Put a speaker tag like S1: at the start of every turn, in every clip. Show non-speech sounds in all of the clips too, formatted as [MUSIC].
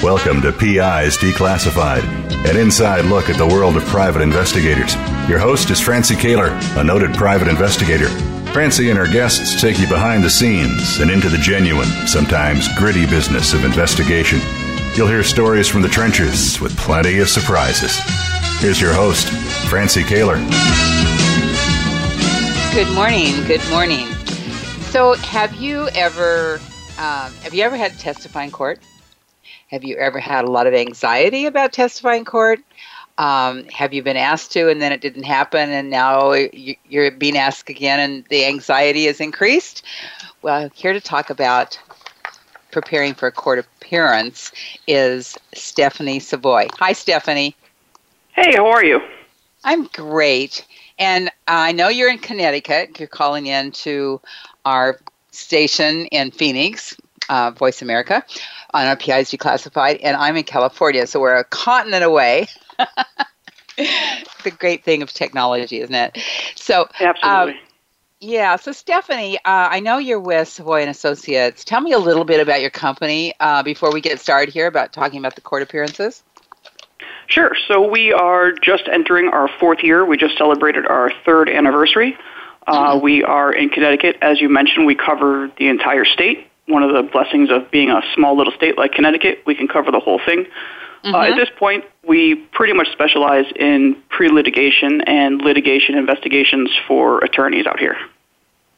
S1: Welcome to PIs Declassified, an inside look at the world of private investigators. Your host is Francie Koehler, a noted private investigator. Francie and her guests take you behind the scenes and into the genuine, sometimes gritty business of investigation. You'll hear stories from the trenches with plenty of surprises. Here's your host, Francie Koehler.
S2: Good morning. Good morning. So, have you ever um, have you ever had to testify in court? Have you ever had a lot of anxiety about testifying in court? Um, have you been asked to and then it didn't happen and now you're being asked again and the anxiety is increased? Well, here to talk about preparing for a court appearance is Stephanie Savoy. Hi, Stephanie.
S3: Hey, how are you?
S2: I'm great. And I know you're in Connecticut. You're calling in to our station in Phoenix, uh, Voice America on our PIs declassified, and I'm in California, so we're a continent away. [LAUGHS] [LAUGHS] the great thing of technology, isn't it? So,
S3: absolutely. Um,
S2: yeah. So, Stephanie, uh, I know you're with Savoy and Associates. Tell me a little bit about your company uh, before we get started here about talking about the court appearances.
S3: Sure. So we are just entering our fourth year. We just celebrated our third anniversary. Uh, mm-hmm. We are in Connecticut. As you mentioned, we cover the entire state one of the blessings of being a small little state like Connecticut. We can cover the whole thing. Mm-hmm. Uh, at mm-hmm. this point, we pretty much specialize in pre litigation and litigation investigations for attorneys out here.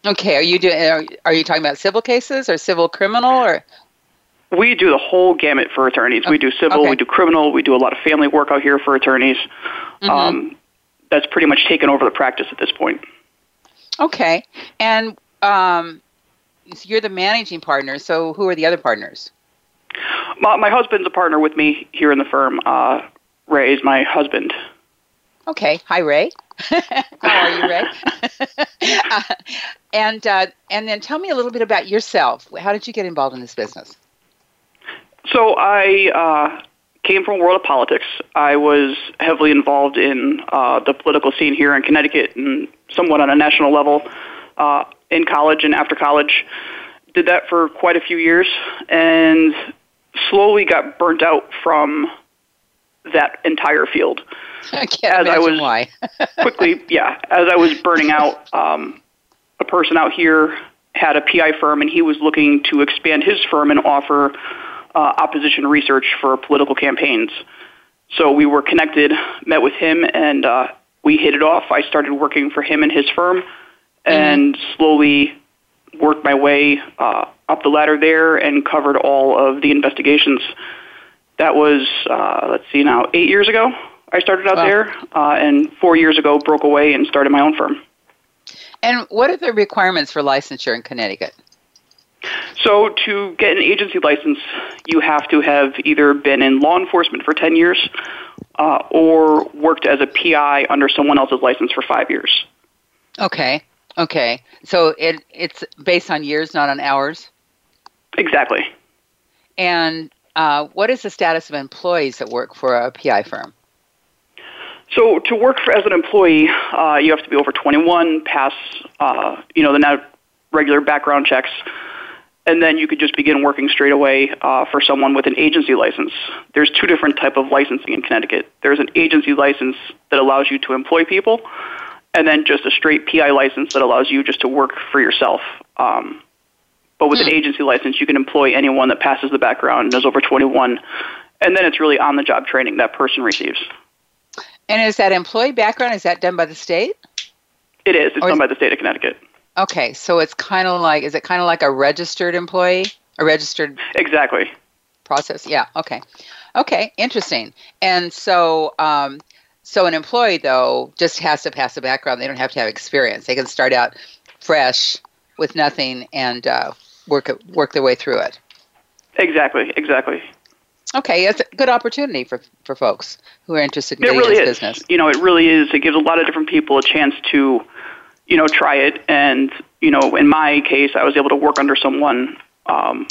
S2: Okay, are you doing? Are, are you talking about civil cases or civil criminal or?
S3: We do the whole gamut for attorneys. We do civil, okay. we do criminal, we do a lot of family work out here for attorneys. Mm-hmm. Um, that's pretty much taken over the practice at this point.
S2: Okay, and um, you're the managing partner. So who are the other partners?
S3: My, my husband's a partner with me here in the firm. Uh, Ray is my husband.
S2: Okay. Hi, Ray. [LAUGHS] How are you, Ray? [LAUGHS] [LAUGHS] uh, and uh, and then tell me a little bit about yourself. How did you get involved in this business?
S3: So I uh, came from a world of politics. I was heavily involved in uh, the political scene here in Connecticut and somewhat on a national level. In college and after college. Did that for quite a few years and slowly got burnt out from that entire field. [LAUGHS]
S2: I can't as I was why. [LAUGHS]
S3: quickly, yeah, as I was burning out, um, a person out here had a PI firm and he was looking to expand his firm and offer uh, opposition research for political campaigns. So we were connected, met with him, and uh, we hit it off. I started working for him and his firm and mm-hmm. slowly worked my way uh, up the ladder there and covered all of the investigations. That was, uh, let's see now, eight years ago. I started out wow. there, uh, and four years ago broke away and started my own firm.
S2: And what are the requirements for licensure in Connecticut?
S3: So, to get an agency license, you have to have either been in law enforcement for 10 years uh, or worked as a PI under someone else's license for five years.
S2: Okay. Okay, so it it's based on years, not on hours.
S3: Exactly.
S2: And uh, what is the status of employees that work for a PI firm?
S3: So to work for, as an employee, uh, you have to be over 21, pass uh, you know the regular background checks, and then you could just begin working straight away uh, for someone with an agency license. There's two different type of licensing in Connecticut. There's an agency license that allows you to employ people, and then just a straight PI license that allows you just to work for yourself. Um, but with hmm. an agency license, you can employ anyone that passes the background and is over 21, and then it's really on the job training that person receives.
S2: And is that employee background, is that done by the state?
S3: It is. It's or done by the state of Connecticut.
S2: Okay, so it's kind of like, is it kind of like a registered employee? A registered.
S3: Exactly.
S2: Process? Yeah, okay. Okay, interesting. And so, um, so an employee though just has to pass a background. They don't have to have experience. They can start out fresh with nothing and uh, work work their way through it.
S3: Exactly. Exactly.
S2: Okay, it's a good opportunity for for folks who are interested in getting
S3: it really
S2: into
S3: is.
S2: business.
S3: You know, it really is. It gives a lot of different people a chance to, you know, try it. And you know, in my case, I was able to work under someone um,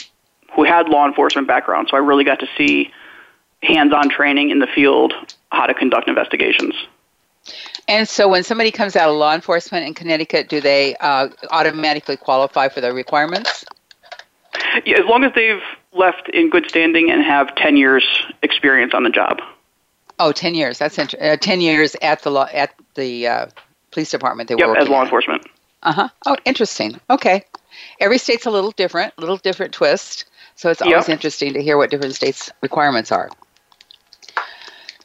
S3: who had law enforcement background, so I really got to see hands-on training in the field how to conduct investigations.
S2: And so, when somebody comes out of law enforcement in Connecticut, do they uh, automatically qualify for the requirements?
S3: Yeah, as long as they've left in good standing and have 10 years experience on the job.
S2: Oh, 10 years. That's int- uh, 10 years at the law at the uh, police department they
S3: yep,
S2: were
S3: as law
S2: at.
S3: enforcement.
S2: Uh-huh. Oh, interesting. Okay. Every state's a little different, little different twist. So it's always
S3: Yep.
S2: interesting to hear what different states' requirements are.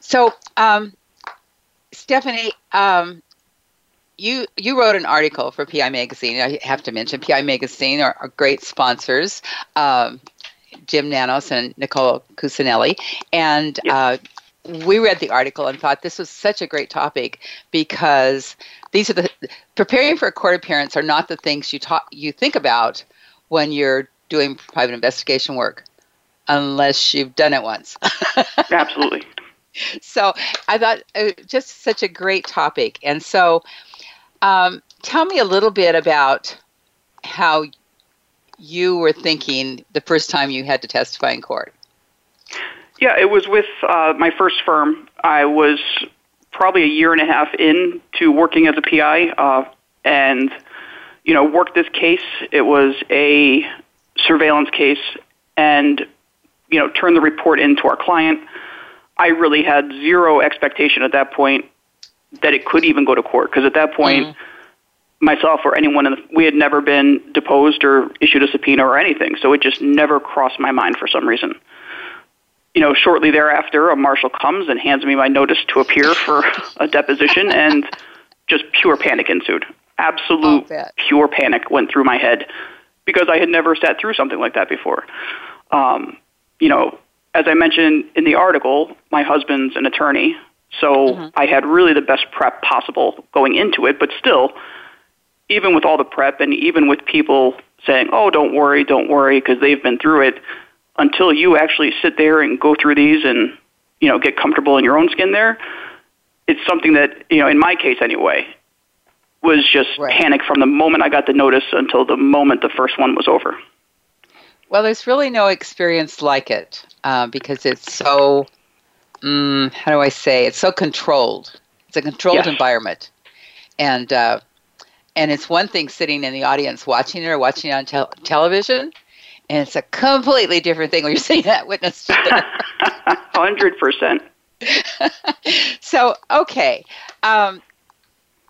S2: So, um, Stephanie, um, you you wrote an article for PI Magazine. I have to mention PI Magazine are, are great sponsors, um, Jim Nanos and Nicole Cusinelli, and uh, we read the article and thought this was such a great topic because these are the preparing for a court appearance are not the things you talk you think about when you're doing private investigation work, unless you've done it once. [LAUGHS]
S3: Absolutely.
S2: So I thought uh, just such a great topic. And so, um, tell me a little bit about how you were thinking the first time you had to testify in court.
S3: Yeah, it was with uh, my first firm. I was probably a year and a half into working as a PI, uh, and you know, worked this case. It was a surveillance case, and you know, turned the report in to our client. I really had zero expectation at that point that it could even go to court because at that point, myself or anyone in the, we had never been deposed or issued a subpoena or anything. So it just never crossed my mind for some reason. You know, shortly thereafter, a marshal comes and hands me my notice to appear for a deposition, and just pure panic ensued. Absolute pure panic went through my head because I had never sat through something like that before. Um, you know, as I mentioned in the article, my husband's an attorney, so mm-hmm. I had really the best prep possible going into it, but still, even with all the prep and even with people saying, oh, don't worry, don't worry, because they've been through it, until you actually sit there and go through these and, you know, get comfortable in your own skin there, it's something that, you know, in my case anyway, was just
S2: Right.
S3: panic from the moment I got the notice until the moment the first one was over.
S2: Well, there's really no experience like it uh, because it's so, mm, how do I say, it's so controlled. It's a controlled environment. And, uh, and it's one thing sitting in the audience watching it or watching it on tel- television, and it's a completely different thing when you're [LAUGHS] sitting at witness. [LAUGHS]
S3: Hundred percent. [LAUGHS]
S2: so, okay. Um,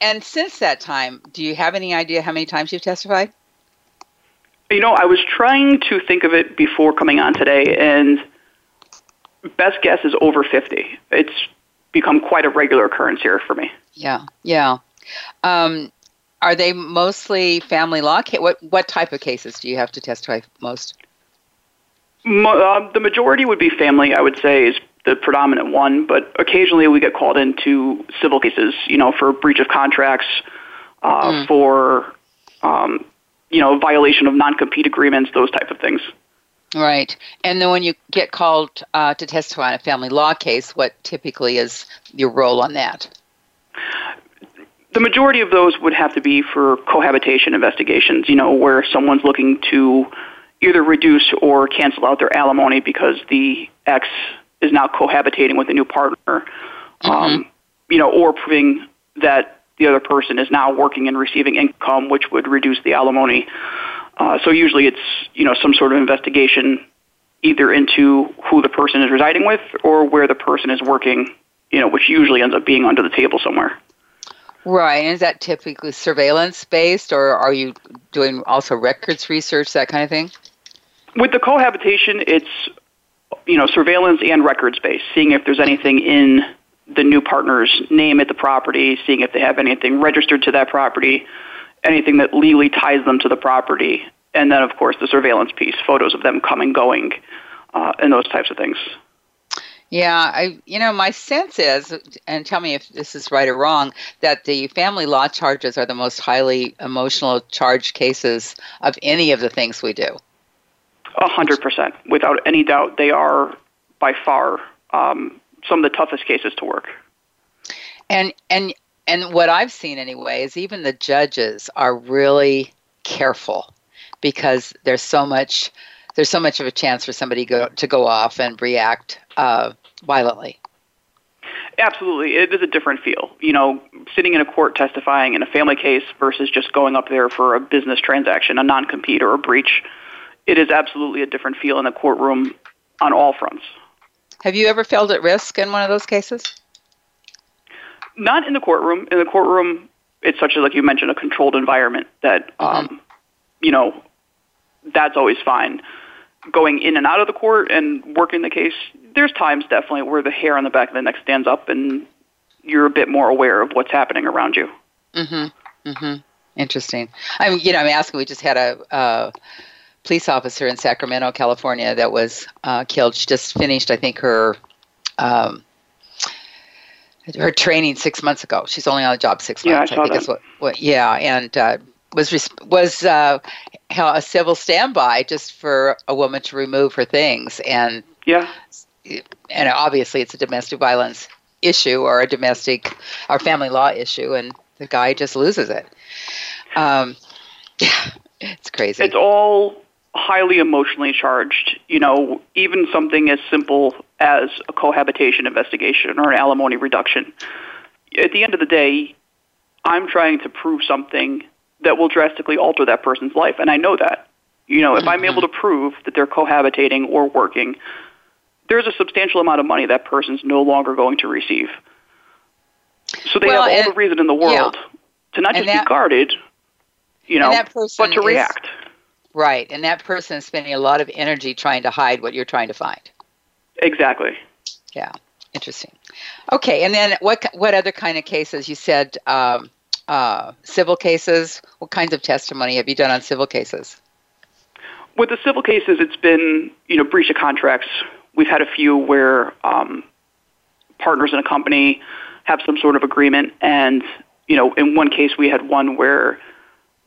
S2: and since that time, do you have any idea how many times you've testified?
S3: You know, I was trying to think of it before coming on today, and best guess is over 50. It's become quite a regular occurrence here for me.
S2: Yeah, yeah. Um, are they mostly family law? Ca- what what type of cases do you have to testify most?
S3: Mo- uh, the majority would be family, I would say, is the predominant one, but occasionally we get called into civil cases, you know, for breach of contracts, uh, for, um, you know, violation of non-compete agreements, those type of things.
S2: Right. And then when you get called uh, to testify in a family law case, what typically is your role on that?
S3: The majority of those would have to be for cohabitation investigations, you know, where someone's looking to either reduce or cancel out their alimony because the ex is now cohabitating with a new partner, um, you know, or proving that the other person is now working and receiving income, which would reduce the alimony. Uh, so usually it's, you know, some sort of investigation either into who the person is residing with or where the person is working, you know, which usually ends up being under the table somewhere.
S2: Right. And is that typically surveillance based, or are you doing also records research, that kind of thing?
S3: With the cohabitation, it's you know surveillance and records based, seeing if there's anything in the new partner's name at the property, seeing if they have anything registered to that property, anything that legally ties them to the property, and then of course the surveillance piece, photos of them coming, going, uh, and those types of things.
S2: Yeah, I you know my sense is, and tell me if this is right or wrong, that the family law charges are the most highly emotional charged cases of any of the things we do.
S3: A hundred percent, without any doubt, they are by far um, some of the toughest cases to work.
S2: And and and what I've seen anyway is even the judges are really careful because there's so much there's so much of a chance for somebody go, to go off and react uh, violently.
S3: Absolutely, it is a different feel. You know, sitting in a court testifying in a family case versus just going up there for a business transaction, a non-compete or a breach. It is absolutely a different feel in a courtroom on all fronts.
S2: Have you ever felt at risk in one of those cases?
S3: Not in the courtroom. In the courtroom, it's such a like you mentioned a controlled environment that um, mm-hmm. you know that's always fine. Going in and out of the court and working the case, there's times definitely where the hair on the back of the neck stands up and you're a bit more aware of what's happening around you.
S2: Mm-hmm. Mm-hmm. Interesting. I mean, you know, I'm asking. We just had a uh, police officer in Sacramento, California, that was uh, killed. She just finished, I think, her um, her training six months ago. She's only on the job six months.
S3: Yeah, I, saw I think
S2: that. what, what. Yeah, and uh, was was uh, a civil standby just for a woman to remove her things, and
S3: yeah,
S2: and obviously it's a domestic violence issue or a domestic or family law issue, and the guy just loses it. Um, yeah, [LAUGHS] it's crazy.
S3: It's all highly emotionally charged. You know, even something as simple as a cohabitation investigation or an alimony reduction. At the end of the day, I'm trying to prove something that will drastically alter that person's life, and I know that. You know, if mm-hmm. I'm able to prove that they're cohabitating or working, there's a substantial amount of money that person's no longer going to receive. So they well, have all the reason in the world yeah. to not just that, be guarded, you know, but to react.
S2: Right, and that person is spending a lot of energy trying to hide what you're trying to find.
S3: Exactly.
S2: Yeah, interesting. Okay, and then what what other kind of cases? You said um, uh, civil cases. What kinds of testimony have you done on civil cases?
S3: With the civil cases, it's been you know breach of contracts. We've had a few where um, partners in a company have some sort of agreement, and you know in one case we had one where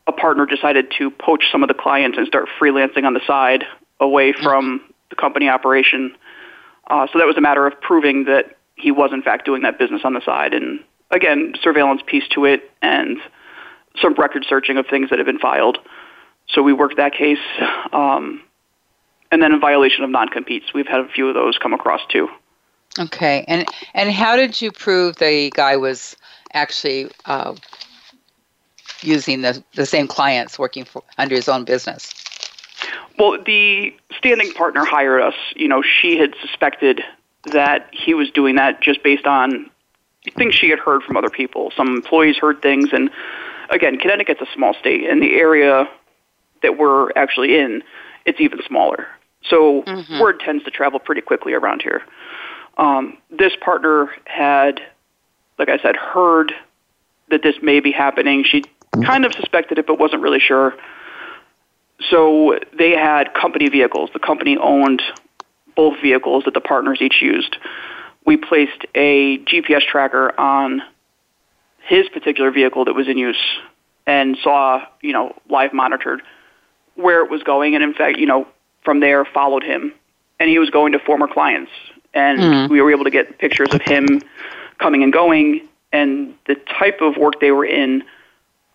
S3: a partner decided to poach some of the clients and start freelancing on the side away from the company operation. Uh, so that was a matter of proving that he was in fact doing that business on the side, and again, surveillance piece to it, and some record searching of things that have been filed. So we worked that case, um, and then in violation of non-competes, we've had a few of those come across too.
S2: Okay, and and how did you prove the guy was actually uh, using the, the same clients working for, under his own business?
S3: Well, the standing partner hired us. You know, she had suspected that he was doing that just based on things she had heard from other people. Some employees heard things, and again, Connecticut's a small state, and the area that we're actually in, it's even smaller. So mm-hmm. word tends to travel pretty quickly around here. Um, this partner had, like I said, heard that this may be happening. She kind of suspected it, but wasn't really sure. So they had company vehicles. The company owned both vehicles that the partners each used. We placed a GPS tracker on his particular vehicle that was in use and saw, you know, live monitored where it was going. And in fact, you know, from there followed him. And he was going to former clients. And mm. we were able to get pictures of him coming and going and the type of work they were in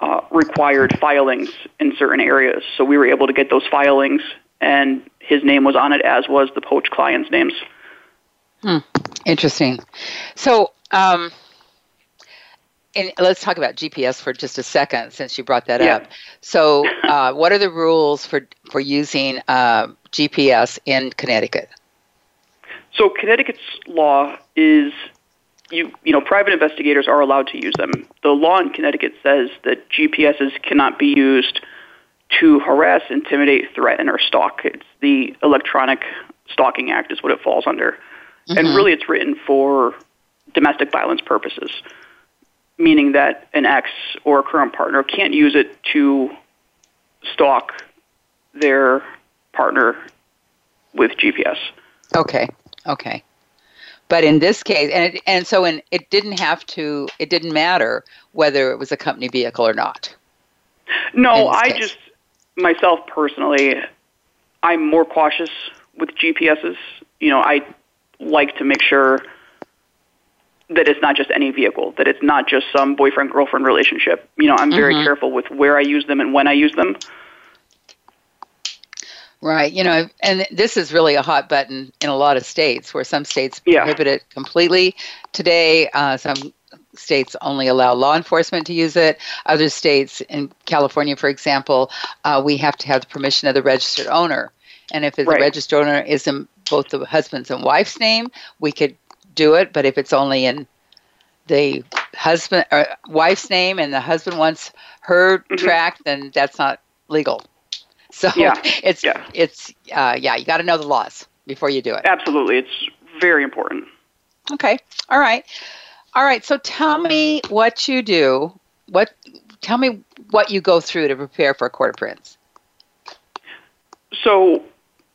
S3: uh, required filings in certain areas. So we were able to get those filings, and his name was on it, as was the poach clients' names.
S2: Hmm. Interesting. So, um, and let's talk about GPS for just a second, since you brought that
S3: yeah.
S2: up. So, uh, what are the rules for for using uh, GPS in Connecticut?
S3: So, Connecticut's law is you you know private investigators are allowed to use them. The law in Connecticut says that GPSs cannot be used to harass, intimidate, threaten, or stalk. It's the Electronic Stalking Act is what it falls under, mm-hmm. and really it's written for domestic violence purposes, meaning that an ex or a current partner can't use it to stalk their partner with GPS.
S2: Okay. Okay. But in this case, and it, and so in, it didn't have to, it didn't matter whether it was a company vehicle or not.
S3: No, I case. just myself personally, I'm more cautious with GPSs. You know, I like to make sure that it's not just any vehicle, that it's not just some boyfriend girlfriend relationship. You know, I'm very mm-hmm. careful with where I use them and when I use them.
S2: Right. You know, and this is really a hot button in a lot of states where some states
S3: Yeah.
S2: prohibit it completely. Today, uh, some states only allow law enforcement to use it. Other states, in California, for example, uh, we have to have the permission of the registered owner. And if the
S3: Right.
S2: registered owner is in both the husband's and wife's name, we could do it. But if it's only in the husband or wife's name and the husband wants her
S3: Mhm.
S2: tract, then that's not legal. [LAUGHS] So
S3: Yeah,
S2: it's
S3: yeah.
S2: it's uh, yeah, you got to know the laws before you do it.
S3: Absolutely. It's very important.
S2: Okay, all right, all right. So tell me what you do. What tell me what you go through to prepare for a court appearance.
S3: So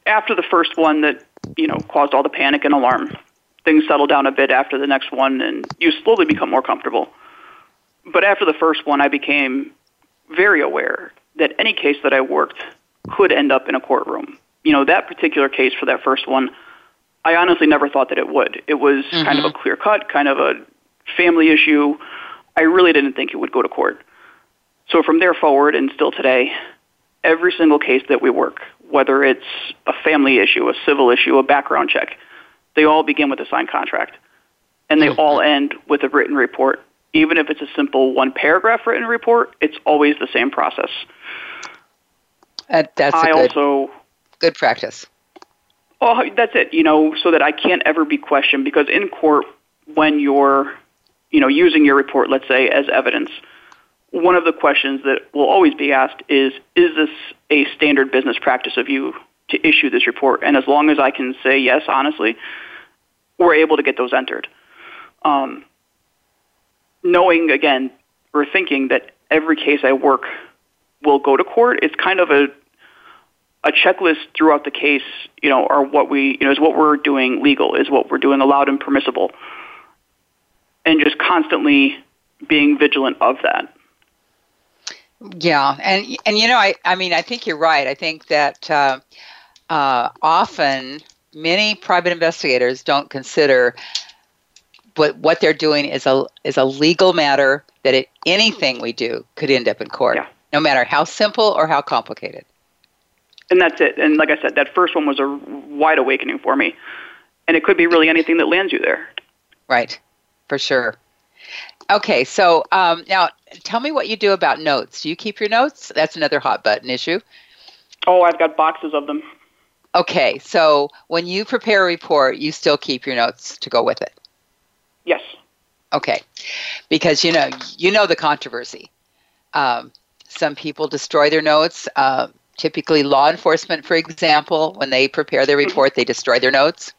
S3: after the first one that, you know, caused all the panic and alarm, things settle down a bit after the next one and you slowly become more comfortable. But after the first one, I became very aware that any case that I worked could end up in a courtroom. You know, that particular case for that first one, I honestly never thought that it would. It was mm-hmm. kind of a clear cut, kind of a family issue. I really didn't think it would go to court. So from there forward and still today, every single case that we work, whether it's a family issue, a civil issue, a background check, they all begin with a signed contract. And they mm-hmm. all end with a written report. Even if it's a simple one paragraph written report, it's always the same process.
S2: That, that's a
S3: I
S2: good
S3: also
S2: good practice.
S3: Oh, that's it. You know, so that I can't ever be questioned because in court, when you're, you know, using your report, let's say as evidence, one of the questions that will always be asked is, is this a standard business practice of you to issue this report? And as long as I can say yes, honestly, we're able to get those entered. Um, knowing again or thinking that every case I work will go to court, it's kind of a a checklist throughout the case, you know, are what we, you know, is what we're doing legal, is what we're doing allowed and permissible, and just constantly being vigilant of that.
S2: Yeah, and and you know, I I mean, I think you're right. I think that uh, uh, often many private investigators don't consider what what they're doing is a is a legal matter that it, anything we do could end up in court,
S3: Yeah.
S2: No matter how simple or how complicated.
S3: And that's it. And like I said, that first one was a wide awakening for me, and it could be really anything that lands you there.
S2: Right, for sure. Okay, so um, now tell me what you do about notes. Do you keep your notes? That's another hot button issue.
S3: Oh, I've got boxes of them.
S2: Okay, so when you prepare a report, you still keep your notes to go with it.
S3: Yes.
S2: Okay, because you know you know the controversy. Um, some people destroy their notes. Uh, typically, law enforcement, for example, when they prepare their report, they destroy their notes.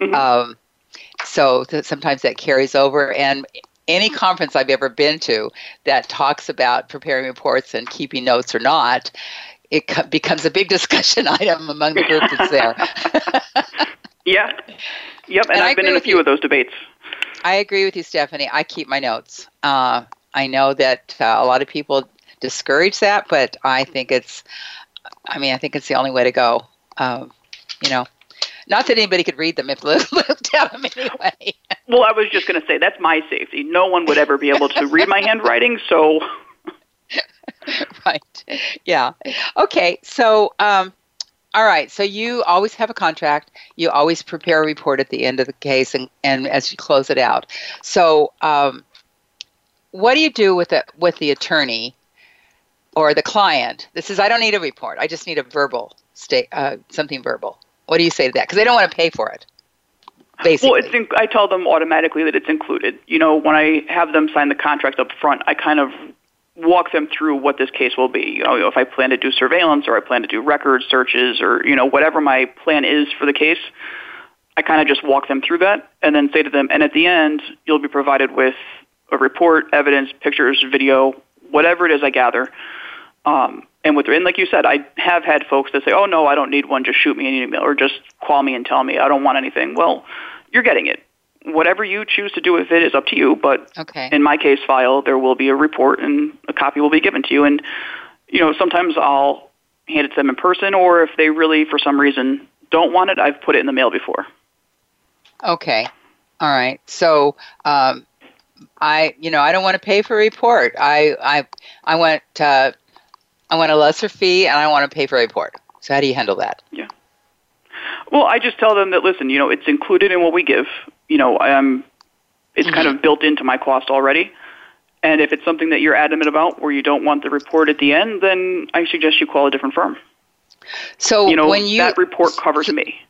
S3: Mhm.
S2: Um, so th- sometimes that carries over. And any conference I've ever been to that talks about preparing reports and keeping notes or not, it co- becomes a big [LAUGHS] discussion item among the group that's there. [LAUGHS]
S3: Yeah. Yep. And,
S2: And
S3: I've been in a few
S2: you.
S3: of those debates.
S2: I agree with you, Stephanie. I keep my notes. Uh, I know that uh, a lot of people discourage that, but I think it's, I mean, I think it's the only way to go. Um, you know, not that anybody could read them if they looked at them anyway.
S3: Well, I was just going to say that's my safety. No one would ever be able to read my handwriting, so [LAUGHS]
S2: right. Yeah. Okay. So, um, all right. So you always have a contract. You always prepare a report at the end of the case, and, and as you close it out. So, um, what do you do with the with the attorney or the client? This is I don't need a report. I just need a verbal state, uh, something verbal. What do you say to that? Because they don't want to pay for it. Basically.
S3: Well, it's in, I tell them automatically that it's included. You know, when I have them sign the contract up front, I kind of walk them through what this case will be. You know, if I plan to do surveillance or I plan to do record searches or, you know, whatever my plan is for the case, I kind of just walk them through that and then say to them, and at the end, you'll be provided with a report, evidence, pictures, video, whatever it is I gather. Um, and with and like you said, I have had folks that say, "Oh no, I don't need one. Just shoot me an email or just call me and tell me I don't want anything." Well, you're getting it. Whatever you choose to do with it is up to you. But
S2: okay.
S3: in my case file, there will be a report and a copy will be given to you. And you know, sometimes I'll hand it to them in person, or if they really, for some reason, don't want it, I've put it in the mail before.
S2: Okay. All right. So, um, I, you know, I don't want to pay for a report. I, I, I want, uh, I want a lesser fee, and I want to pay for a report. So how do you handle that?
S3: Yeah. Well, I just tell them that listen, you know, it's included in what we give. You know, um, it's mm-hmm. kind of built into my cost already. And if it's something that you're adamant about, where you don't want the report at the end, then I suggest you call a different firm.
S2: So
S3: you know,
S2: when you
S3: that report covers me.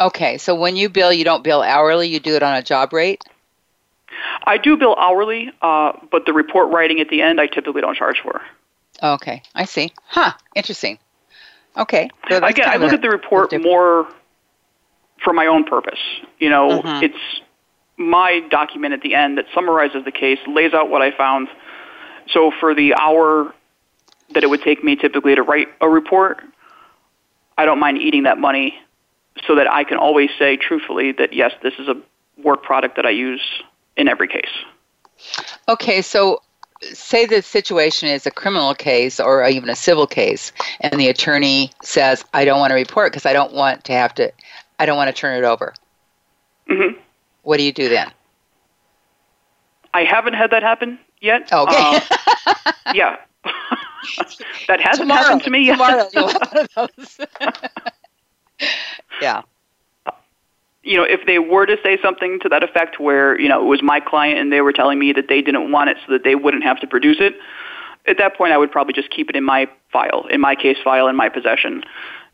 S2: Okay, so when you bill, you don't bill hourly; you do it on a job rate.
S3: I do bill hourly, uh, but the report writing at the end, I typically don't charge for.
S2: Okay, I see. Huh? Interesting. Okay.
S3: So Again, I look at the report more for my own purpose. You know, mm-hmm. it's my document at the end that summarizes the case, lays out what I found. So for the hour that it would take me typically to write a report, I don't mind eating that money so that I can always say truthfully that yes, this is a work product that I use in every case.
S2: Okay, so say the situation is a criminal case or even a civil case and the attorney says i don't want to report because i don't want to have to i don't want to turn it over.
S3: Mm-hmm.
S2: what do you do then?
S3: I haven't had that happen yet.
S2: Okay.
S3: Uh, yeah. [LAUGHS] That hasn't
S2: tomorrow,
S3: happened to me yet.
S2: Tomorrow [LAUGHS] [LAUGHS] yeah
S3: you know, if they were to say something to that effect where, you know, it was my client and they were telling me that they didn't want it so that they wouldn't have to produce it, at that point I would probably just keep it in my file, in my case file, in my possession.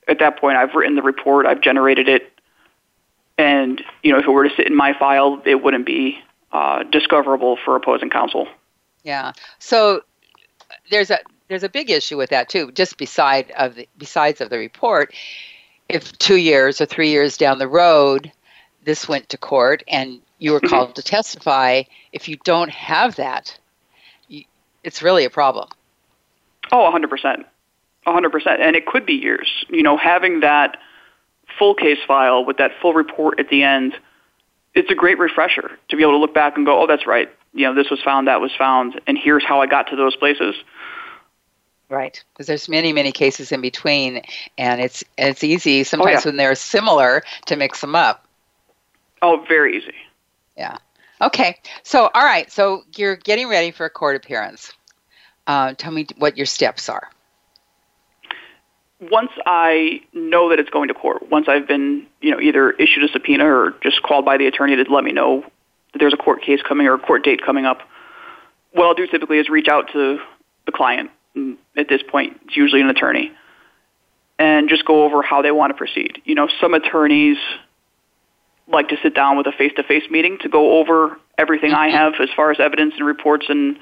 S3: At that point I've written the report, I've generated it, and, you know, if it were to sit in my file, it wouldn't be uh, discoverable for opposing counsel.
S2: Yeah. So there's a there's a big issue with that too. Just beside of the besides of the report, if two years or three years down the road, this went to court and you were called to testify, if you don't have that, it's really a problem.
S3: Oh, 100%. 100%. And it could be years. You know, having that full case file with that full report at the end, it's a great refresher to be able to look back and go, oh, that's right. You know, this was found, that was found, and here's how I got to those places.
S2: Right, because there's many, many cases in between, and it's it's easy sometimes oh, yeah. when they're similar to mix them up.
S3: Oh, very easy.
S2: Yeah. Okay. So, all right. So you're getting ready for a court appearance. Uh, tell me what your steps are.
S3: Once I know that it's going to court, once I've been, you know, either issued a subpoena or just called by the attorney to let me know that there's a court case coming or a court date coming up, what I'll do typically is reach out to the client. At this point, it's usually an attorney, and just go over how they want to proceed. You know, some attorneys like to sit down with a face-to-face meeting to go over everything I mm-hmm. have as far as evidence and reports and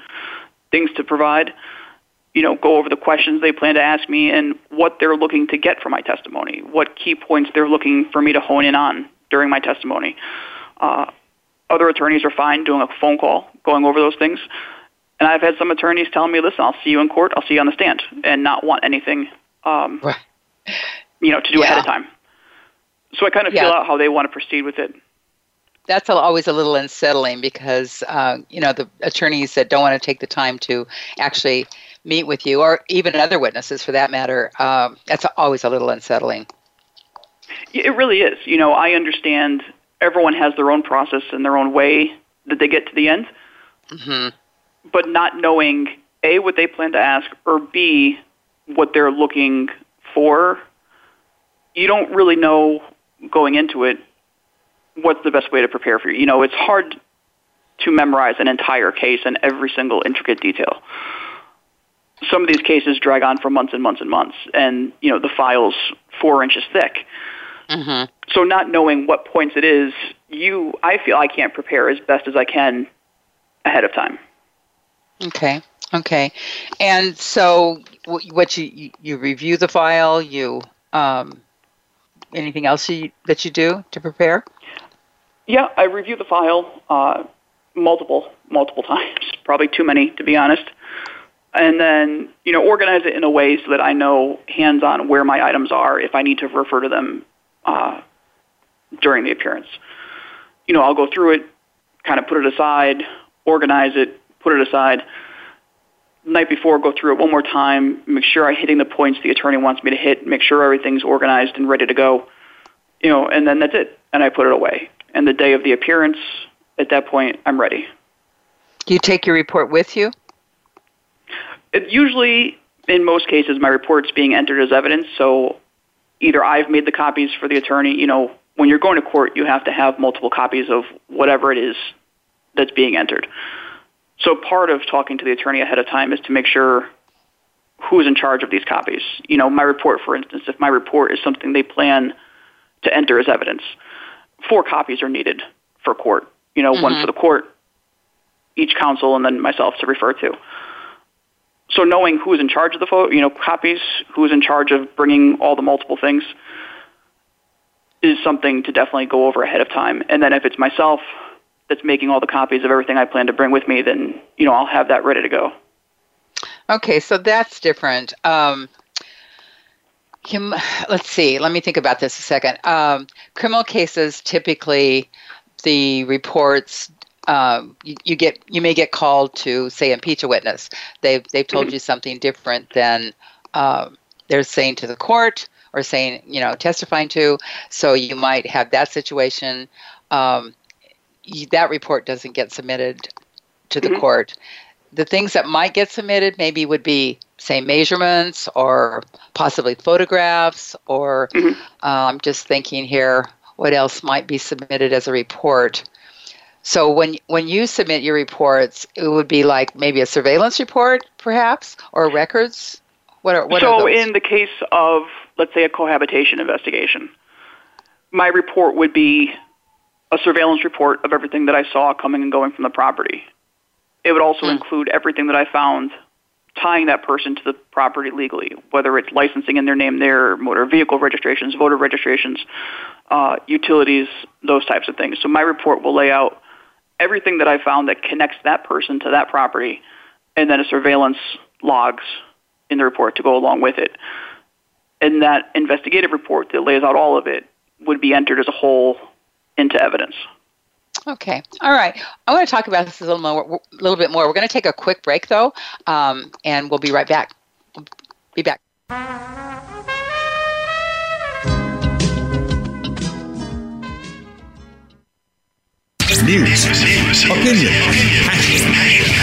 S3: things to provide. You know, go over the questions they plan to ask me and what they're looking to get from my testimony, what key points they're looking for me to hone in on during my testimony. Uh, other attorneys are fine doing a phone call, going over those things. And I've had some attorneys telling me, "Listen, I'll see you in court. I'll see you on the stand," and not want anything, um, you know, to do yeah. ahead of time. So I kind of yeah. feel out how they want to proceed with it.
S2: That's always a little unsettling because uh, you know the attorneys that don't want to take the time to actually meet with you, or even other witnesses for that matter. Um, that's always a little unsettling.
S3: It really is. You know, I understand everyone has their own process and their own way that they get to the end.
S2: Mm-hmm.
S3: But not knowing a what they plan to ask, or b what they're looking for, you don't really know going into it what's the best way to prepare for you. You know, it's hard to memorize an entire case and every single intricate detail. Some of these cases drag on for months and months and months, and you know the file's four inches thick.
S2: Mm-hmm.
S3: So not knowing what points it is, you I feel I can't prepare as best as I can ahead of time.
S2: Okay. Okay. And so what you you review the file, you um, anything else you, that you do to prepare?
S3: Yeah, I review the file uh, multiple multiple [LAUGHS] times, probably too many to be honest, and then you know organize it in a way so that I know hands on where my items are if I need to refer to them uh, during the appearance. You know, I'll go through it, kind of put it aside, organize it, put it aside night before, go through it one more time, make sure I'm hitting the points the attorney wants me to hit, make sure everything's organized and ready to go, you know, and then that's it. And I put it away. And the day of the appearance, at that point, I'm ready.
S2: Do you take your report with you?
S3: It usually, in most cases, my report's being entered as evidence, so either I've made the copies for the attorney. You know, when you're going to court, you have to have multiple copies of whatever it is that's being entered. So part of talking to the attorney ahead of time is to make sure who's in charge of these copies. You know, my report, for instance, if my report is something they plan to enter as evidence, four copies are needed for court. You know, mm-hmm. one for the court, each counsel, and then myself to refer to. So knowing who's in charge of the photo, you know, copies, who's in charge of bringing all the multiple things, is something to definitely go over ahead of time. And then if it's myself that's making all the copies of everything I plan to bring with me, then you know I'll have that ready to go.
S2: Okay, so that's different. Um, let's see. Let me think about this a second. Um, criminal cases typically, the reports um, you, you, get you may get called to say impeach a witness. They've they've told mm-hmm. you something different than um, they're saying to the court or saying you know testifying to. So you might have that situation. Um, that report doesn't get submitted to the mm-hmm. court. The things that might get submitted maybe would be say measurements or possibly photographs or mm-hmm. uh, I'm just thinking here what else might be submitted as a report. So when when you submit your reports, it would be like maybe a surveillance report, perhaps, or records. What are what
S3: so
S2: are
S3: in the case of let's say a cohabitation investigation, my report would be a surveillance report of everything that I saw coming and going from the property. It would also mm. include everything that I found tying that person to the property legally, whether it's licensing in their name, their motor vehicle registrations, voter registrations, uh, utilities, those types of things. So my report will lay out everything that I found that connects that person to that property, and then a surveillance logs in the report to go along with it. And that investigative report that lays out all of it would be entered as a whole into evidence.
S2: Okay. All right. I want to talk about this a little more, a little bit more. We're going to take a quick break though, um, and we'll be right back. be back.
S1: News, opinion,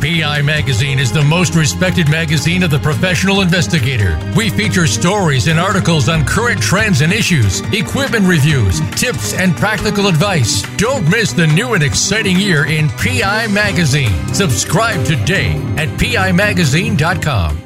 S4: PI Magazine is the most respected magazine of the professional investigator. We feature stories and articles on current trends and issues, equipment reviews, tips, and practical advice. Don't miss the new and exciting year in PI Magazine. Subscribe today at PIMagazine.com.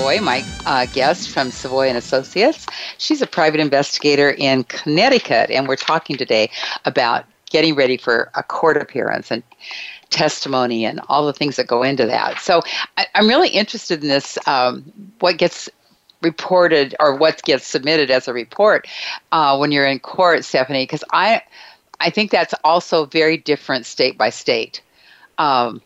S2: Savoy, my uh, guest from Savoy and Associates. She's a private investigator in Connecticut, and we're talking today about getting ready for a court appearance. And testimony and all the things that go into that. So I, am really interested in this. Um, what gets reported or what gets submitted as a report uh, when you're in court, Stephanie? Because I, I think that's also very different state by state. Um,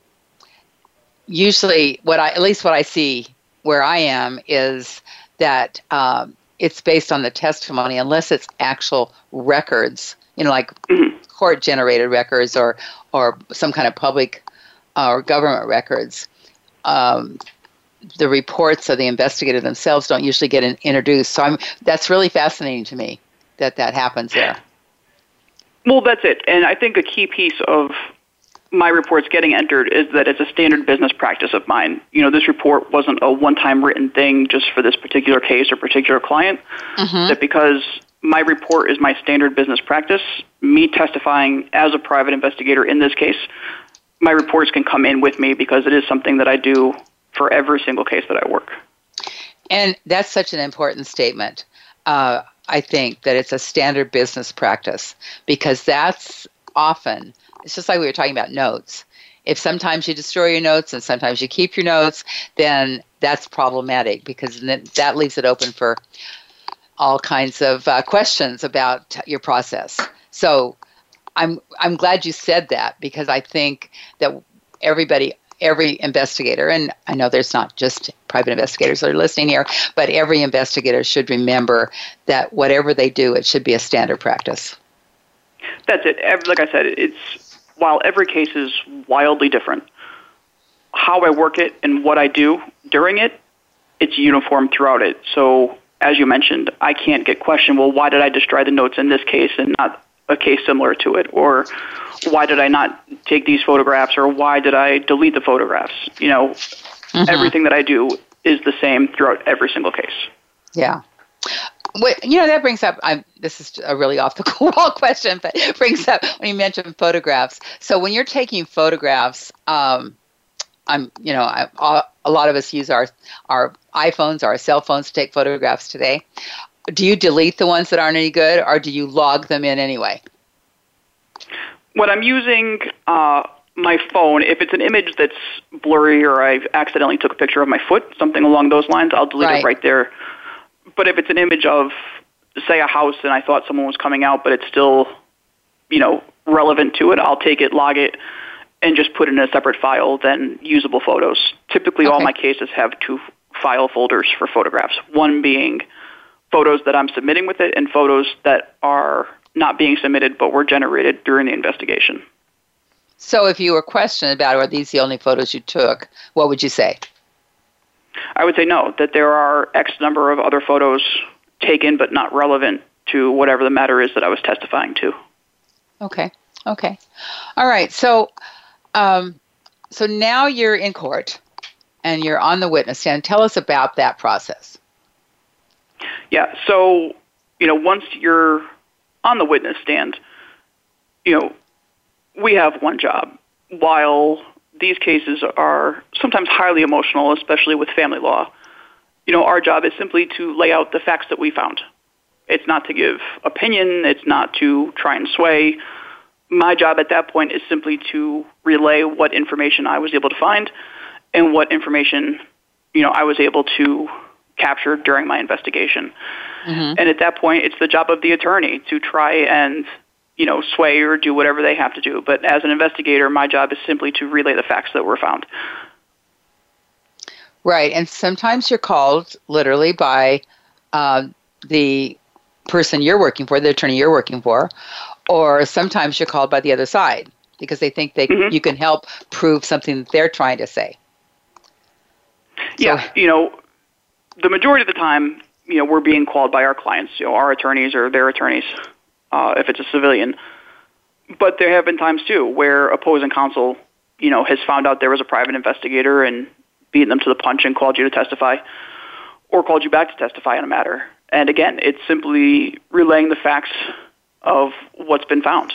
S2: usually, what I at least what I see where I am is that um, it's based on the testimony, unless it's actual records, you know, like mm-hmm. court generated records or or some kind of public uh, or government records. Um, the reports of the investigator themselves don't usually get in, introduced. So I'm, that's really fascinating to me that that happens there.
S3: Well, that's it. And I think a key piece of my reports getting entered is that it's a standard business practice of mine. You know, this report wasn't a one time written thing just for this particular case or particular client. Mm-hmm. That because my report is my standard business practice, me testifying as a private investigator in this case, my reports can come in with me because it is something that I do for every single case that I work.
S2: And that's such an important statement. Uh, I think that it's a standard business practice because that's often, it's just like we were talking about notes. If sometimes you destroy your notes and sometimes you keep your notes, then that's problematic because that leaves it open for all kinds of uh, questions about your process. So I'm I'm glad you said that because I think that everybody every investigator, and I know there's not just private investigators that are listening here, but every investigator should remember that whatever they do, it should be a standard practice.
S3: That's it. Like I said, it's while every case is wildly different, how I work it and what I do during it, it's uniform throughout it. So, as you mentioned, I can't get questioned, well, why did I destroy the notes in this case and not a case similar to it? Or why did I not take these photographs or why did I delete the photographs? You know, mm-hmm. everything that I do is the same throughout every single case.
S2: Yeah. What, you know that brings up I'm, this is a really off the [LAUGHS] wall question but it brings up when you mentioned photographs so when you're taking photographs um, i'm you know I, a lot of us use our our iphones or our cell phones to take photographs today do you delete the ones that aren't any good or do you log them in anyway
S3: when I'm using uh, my phone, if it's an image that's blurry or I accidentally took a picture of my foot, something along those lines, I'll delete right. it right there. But if it's an image of, say, a house and I thought someone was coming out, but it's still, you know, relevant to it, I'll take it, log it, and just put it in a separate file than usable photos. Typically, okay. all my cases have two file folders for photographs. One being photos that I'm submitting with it, and photos that are not being submitted but were generated during the investigation.
S2: So, if you were questioned about are these the only photos you took, what would you say?
S3: I would say no, that there are X number of other photos taken but not relevant to whatever the matter is that I was testifying to.
S2: Okay. Okay. All right. So, um, so now you're in court and you're on the witness stand. Tell us about that process.
S3: Yeah. So, you know, once you're on the witness stand, you know, we have one job. While these cases are sometimes highly emotional, especially with family law, you know, our job is simply to lay out the facts that we found. It's not to give opinion, it's not to try and sway. My job at that point is simply to relay what information I was able to find and what information, you know, I was able to capture during my investigation. Mm-hmm. And at that point, it's the job of the attorney to try and you know sway or do whatever they have to do. But as an investigator, my job is simply to relay the facts that were found.
S2: Right, and sometimes you're called literally by uh, the person you're working for, the attorney you're working for, or sometimes you're called by the other side because they think they mm-hmm. you can help prove something that they're trying to say.
S3: Yeah, so, you know, the majority of the time, you know, we're being called by our clients, you know, our attorneys or their attorneys, uh, if it's a civilian. But there have been times too where opposing counsel, you know, has found out there was a private investigator and beaten them to the punch and called you to testify, or called you back to testify on a matter. And again, it's simply relaying the facts of what's been found.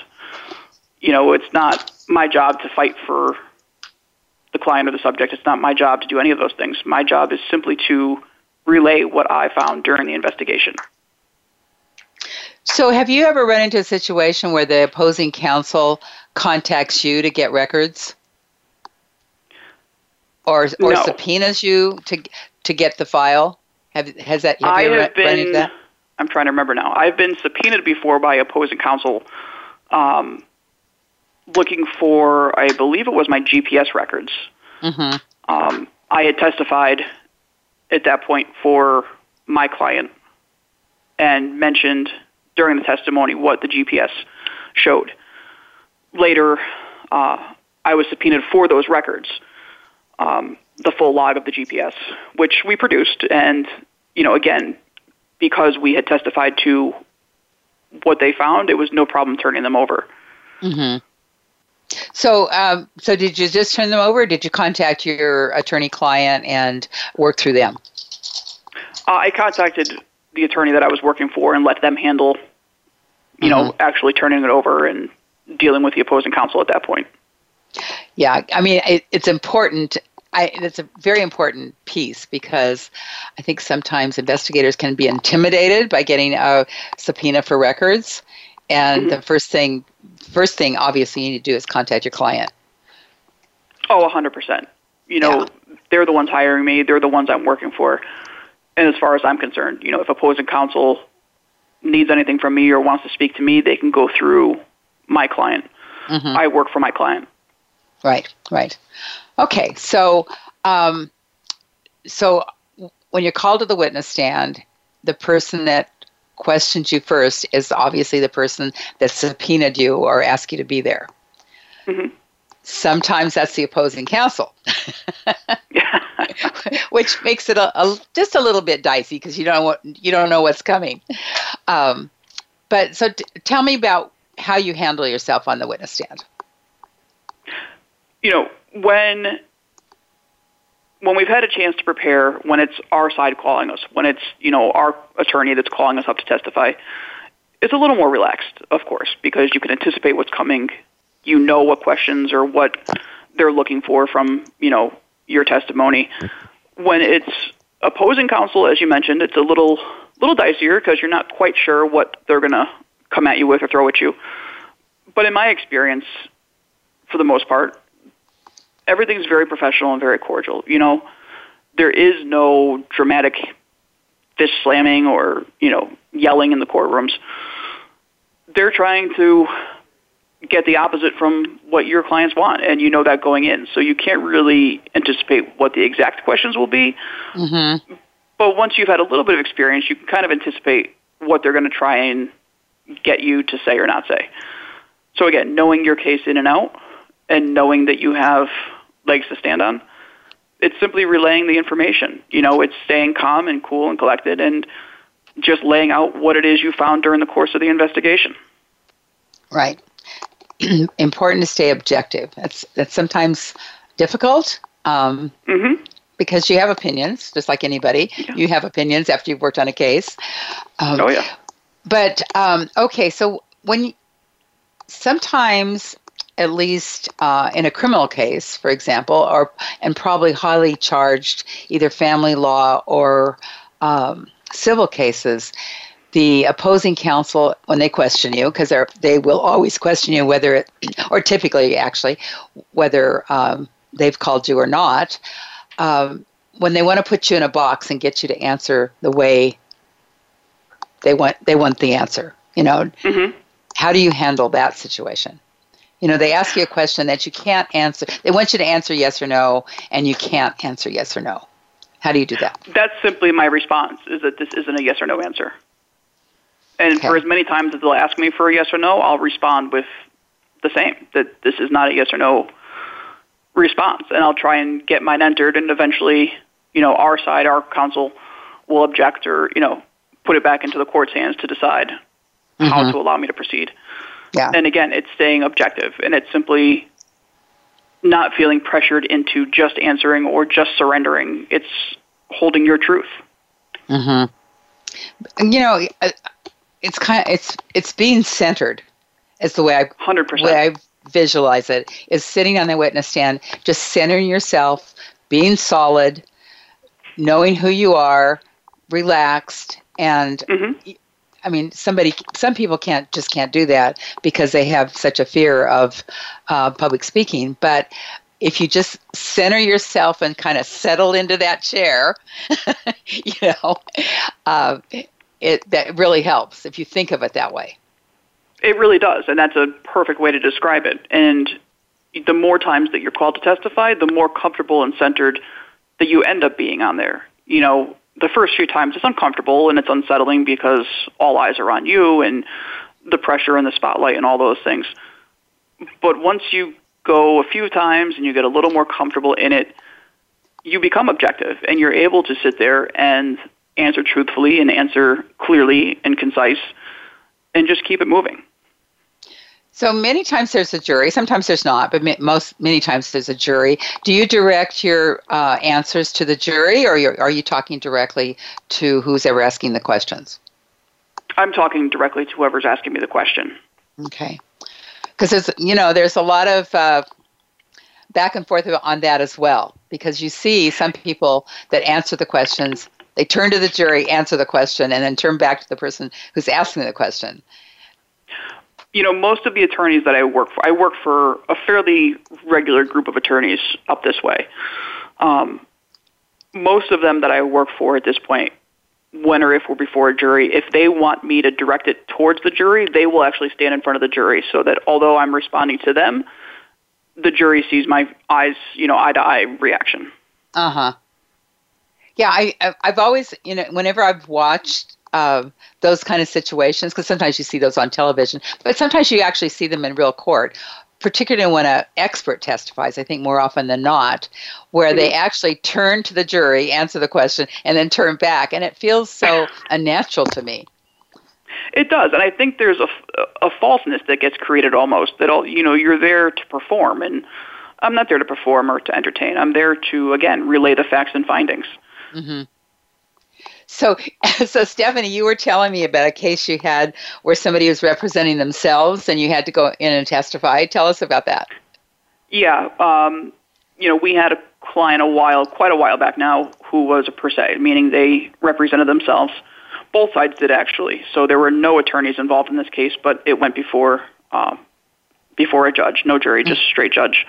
S3: You know, it's not my job to fight for the client or the subject. It's not my job to do any of those things. My job is simply to relay what I found during the investigation.
S2: So, have you ever run into a situation where the opposing counsel contacts you to get records, or or no. subpoenas you to to get the file? Have has that? Have
S3: I
S2: you
S3: have been.
S2: that?
S3: I'm trying to remember now. I've been subpoenaed before by opposing counsel, um, looking for. I believe it was my GPS records.
S2: Mm-hmm.
S3: Um, I had testified at that point for my client and mentioned during the testimony what the GPS showed. Later, uh, I was subpoenaed for those records, um, the full log of the GPS, which we produced. And, you know, again, because we had testified to what they found, it was no problem turning them over.
S2: Mm-hmm. So, um, so did you just turn them over? Or did you contact your attorney client and work through them?
S3: Uh, I contacted the attorney that I was working for and let them handle, you know, mm-hmm. actually turning it over and dealing with the opposing counsel at that point.
S2: Yeah, I mean, it, it's important. I, it's a very important piece because I think sometimes investigators can be intimidated by getting a subpoena for records, and mm-hmm. the first thing, first thing, obviously, you need to do is contact your client.
S3: Oh, a hundred percent. You know, they're the ones hiring me. They're the ones I'm working for. And as far as I'm concerned, you know, if opposing counsel needs anything from me or wants to speak to me, they can go through my client. I work for my client.
S2: Right, right. Okay, so um, so when you're called to the witness stand, the person that questions you first is obviously the person that subpoenaed you or asked you to be there.
S3: Mhm.
S2: Sometimes that's the opposing counsel, [LAUGHS] which makes it a, a, just a little bit dicey because you don't know you don't know what's coming. Um, but so, t- tell me about how you handle yourself on the witness stand.
S3: you know, when when we've had a chance to prepare, when it's our side calling us, when it's, you know, our attorney that's calling us up to testify, it's a little more relaxed, of course, because you can anticipate what's coming. You know what questions or what they're looking for from, you know, your testimony. When it's opposing counsel, as you mentioned, it's a little little dicier because you're not quite sure what they're going to come at you with or throw at you. But in my experience, for the most part, everything's very professional and very cordial. You know, there is no dramatic fist slamming or, you know, yelling in the courtrooms. They're trying to get the opposite from what your clients want, and you know that going in. So you can't really anticipate what the exact questions will be.
S2: Mm-hmm.
S3: But once you've had a little bit of experience, you can kind of anticipate what they're going to try and get you to say or not say. So again, knowing your case in and out and knowing that you have legs to stand on, it's simply relaying the information. You know, it's staying calm and cool and collected and just laying out what it is you found during the course of the investigation.
S2: Right. [CLEARS THROAT] Important to stay objective. That's that's sometimes difficult um,
S3: Mm-hmm.
S2: because you have opinions, just like anybody.
S3: Yeah.
S2: You have opinions after you've worked on a case. Um,
S3: Oh yeah.
S2: But um, okay, so when sometimes, at least uh, in a criminal case, for example, or and probably highly charged, either family law or um, civil cases, the opposing counsel, when they question you, because they will always question you whether, it, [CLEARS THROAT] or typically actually, whether um, they've called you or not. Um, when they want to put you in a box and get you to answer the way they want they want the answer you know
S3: Mhm.
S2: how do you handle that situation you know they ask you a question that you can't answer they want you to answer yes or no and you can't answer yes or no how do you do that
S3: That's simply my response is that this isn't a yes or no answer. And
S2: Okay.
S3: for as many times as they'll ask me for a yes or no, I'll respond with the same, that this is not a yes or no response. And I'll try and get mine entered and eventually, you know, our side, our counsel will object or, you know, put it back into the court's hands to decide how
S2: Mhm.
S3: to allow me to proceed.
S2: yeah
S3: And again, it's staying objective and it's simply not feeling pressured into just answering or just surrendering. It's holding your truth.
S2: mm-hmm. you know it's kind of it's it's being centered is the way i
S3: hundred percent way.
S2: I visualize it is sitting on the witness stand, just centering yourself, being solid, knowing who you are, relaxed, and
S3: hmm
S2: I mean, somebody, some people can't just can't do that because they have such a fear of uh, public speaking. But if you just center yourself and kind of settle into that chair, [LAUGHS] you know, uh, it that really helps if you think of it that way.
S3: It really does, and that's a perfect way to describe it. And the more times that you're called to testify, the more comfortable and centered that you end up being on there. You know, the first few times it's uncomfortable and it's unsettling because all eyes are on you and the pressure and the spotlight and all those things. But once you go a few times and you get a little more comfortable in it, you become objective and you're able to sit there and answer truthfully and answer clearly and concise and just keep it moving.
S2: So many times there's a jury. Sometimes there's not, but most many times there's a jury. Do you direct your uh, answers to the jury, or are you talking directly to who's ever asking the questions?
S3: I'm talking directly to whoever's asking me the question.
S2: Okay, because there's you know there's a lot of uh, back and forth on that as well. Because you see some people that answer the questions, they turn to the jury, answer the question, and then turn back to the person who's asking the question
S3: you know, most of the attorneys that I work for, I work for a fairly regular group of attorneys up this way. Um, most of them that I work for at this point, when or if we're before a jury, if they want me to direct it towards the jury, they will actually stand in front of the jury so that although I'm responding to them, the jury sees my eyes, you know, eye to eye reaction.
S2: Uh huh. Yeah, I I've always, you know, whenever I've watched uh, those kind of situations because sometimes you see those on television, but sometimes you actually see them in real court. Particularly when an expert testifies, I think more often than not, where they mm-hmm. actually turn to the jury, answer the question, and then turn back, and it feels so [LAUGHS] unnatural to me.
S3: It does, and I think there's a, a falseness that gets created almost that all you know you're there to perform, and I'm not there to perform or to entertain. I'm there to again relay the facts and findings.
S2: Mm-hmm. So, [LAUGHS] so Stephanie, you were telling me about a case you had where somebody was representing themselves, and you had to go in and testify. Tell us about that.
S3: Yeah, um, you know, we had a client a while, quite a while back now, who was a pro se, meaning they represented themselves. Both sides did actually. So there were no attorneys involved in this case, but it went before um, before a judge, no jury, just straight judge.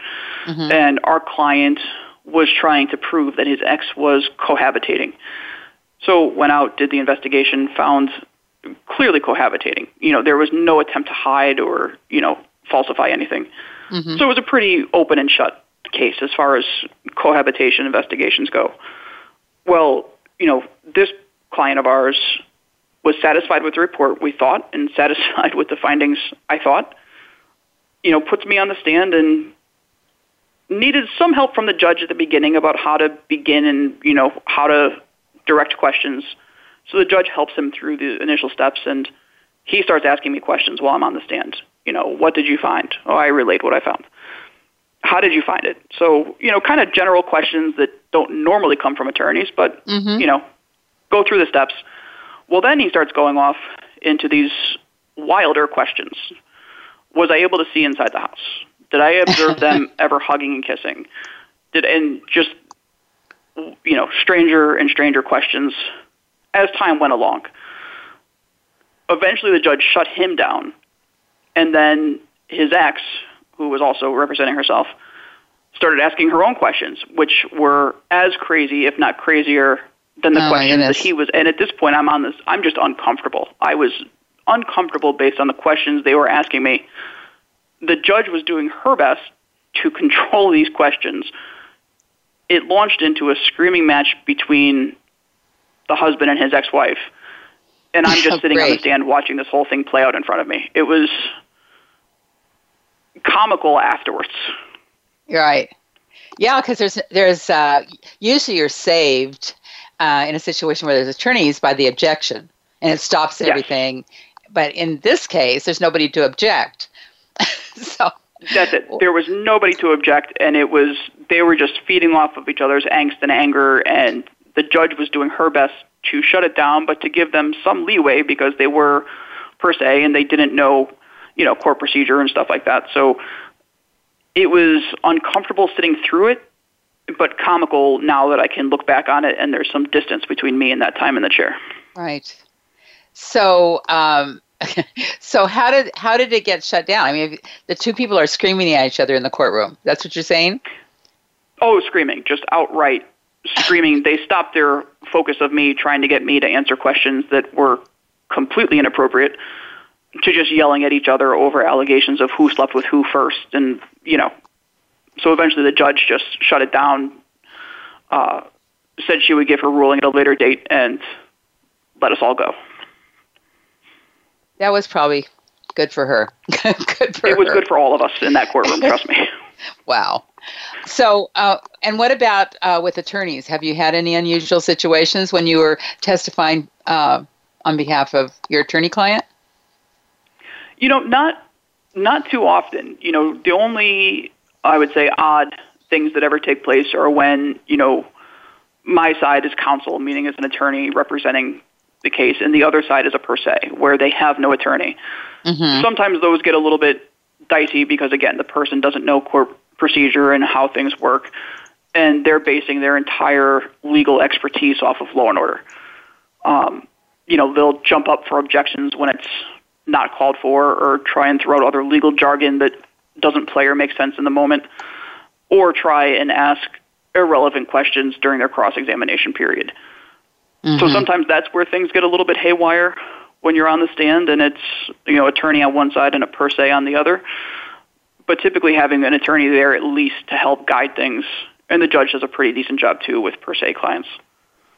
S3: Mm-hmm. And our client was trying to prove that his ex was cohabitating. So went out, did the investigation, found clearly cohabitating. You know, there was no attempt to hide or, you know, falsify anything. Mm-hmm. So it was a pretty open and shut case as far as cohabitation investigations go. Well, you know, this client of ours was satisfied with the report, we thought, and [LAUGHS] satisfied with the findings, I thought. You know, puts me on the stand and needed some help from the judge at the beginning about how to begin and, you know, how to direct questions. So the judge helps him through the initial steps, and he starts asking me questions while I'm on the stand. You know, what did you find? Oh, I relate what I found. How did you find it? So, you know, kind of general questions that don't normally come from attorneys, but, mm-hmm. you know, go through the steps. Well, then he starts going off into these wilder questions. Was I able to see inside the house? Did I observe [LAUGHS] them ever hugging and kissing? Did and just you know, stranger and stranger questions as time went along. Eventually, the judge shut him down, and then his ex, who was also representing herself, started asking her own questions, which were as crazy, if not crazier, than the oh, questions that he was. And at this point, I'm on this. I'm just uncomfortable. I was uncomfortable based on the questions they were asking me. The judge was doing her best to control these questions it launched into a screaming match between the husband and his ex-wife. And I'm just [LAUGHS] sitting on the stand watching this whole thing play out in front of me. It was comical afterwards.
S2: Right. Yeah, because there's there's uh, usually you're saved uh, in a situation where there's attorneys by the objection, and it stops everything. Yes. But in this case, there's nobody to object. [LAUGHS] so
S3: that's it. There was nobody to object, and it was they were just feeding off of each other's angst and anger, and the judge was doing her best to shut it down, but to give them some leeway because they were pro se and they didn't know, you know, court procedure and stuff like that. So it was uncomfortable sitting through it, but comical now that I can look back on it and there's some distance between me and that time in the chair.
S2: Right. So um, so how did how did it get shut down? I mean, the two people are screaming at each other in the courtroom. That's what you're saying?
S3: Oh, screaming, just outright screaming. They stopped their focus of me trying to get me to answer questions that were completely inappropriate to just yelling at each other over allegations of who slept with who first. And, you know, so eventually the judge just shut it down, uh, said she would give her ruling at a later date, and let us all go.
S2: That was probably good for her. [LAUGHS] good for
S3: it was
S2: her.
S3: good for all of us in that courtroom, [LAUGHS] trust me.
S2: Wow. So, uh, and what about uh, with attorneys? Have you had any unusual situations when you were testifying uh, on behalf of your attorney client?
S3: You know, not not too often. You know, the only I would say odd things that ever take place are when you know my side is counsel, meaning as an attorney representing the case, and the other side is a pro se, where they have no attorney. Mm-hmm. Sometimes those get a little bit dicey because again, the person doesn't know court procedure and how things work, and they're basing their entire legal expertise off of law and order. Um, you know, they'll jump up for objections when it's not called for, or try and throw out other legal jargon that doesn't play or make sense in the moment, or try and ask irrelevant questions during their cross examination period. Mm-hmm. So sometimes that's where things get a little bit haywire when you're on the stand and it's you know attorney on one side and a pro se on the other. But typically having an attorney there at least to help guide things, and the judge does a pretty decent job too with pro se clients.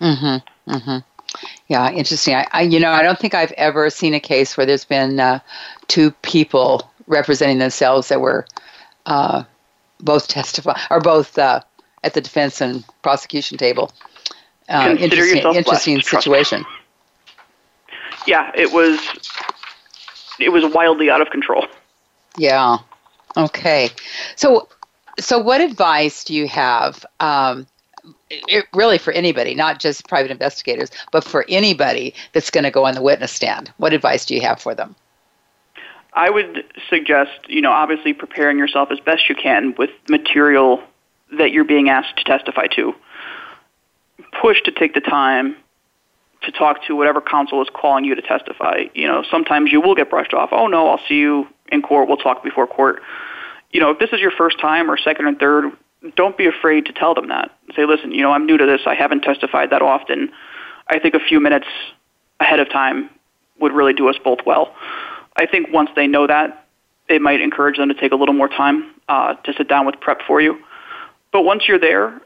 S2: Mm-hmm. Mm-hmm. Yeah, interesting. I, I, you know, I don't think I've ever seen a case where there's been uh, two people representing themselves that were uh, both testify or both uh, at the defense and prosecution table.
S3: Uh, interesting,
S2: interesting
S3: blessed,
S2: situation.
S3: Yeah, it was. It was wildly out of control.
S2: Yeah. Okay. So, so what advice do you have? Um, it, really for anybody, not just private investigators, but for anybody that's going to go on the witness stand. What advice do you have for them?
S3: I would suggest, you know, obviously preparing yourself as best you can with material that you're being asked to testify to. Push to take the time to talk to whatever counsel is calling you to testify. You know, sometimes you will get brushed off. Oh no, I'll see you in court. We'll talk before court. You know, if this is your first time or second or third, don't be afraid to tell them that. Say, listen, you know, I'm new to this. I haven't testified that often. I think a few minutes ahead of time would really do us both well. I think once they know that, it might encourage them to take a little more time uh, to sit down with prep for you. But once you're there,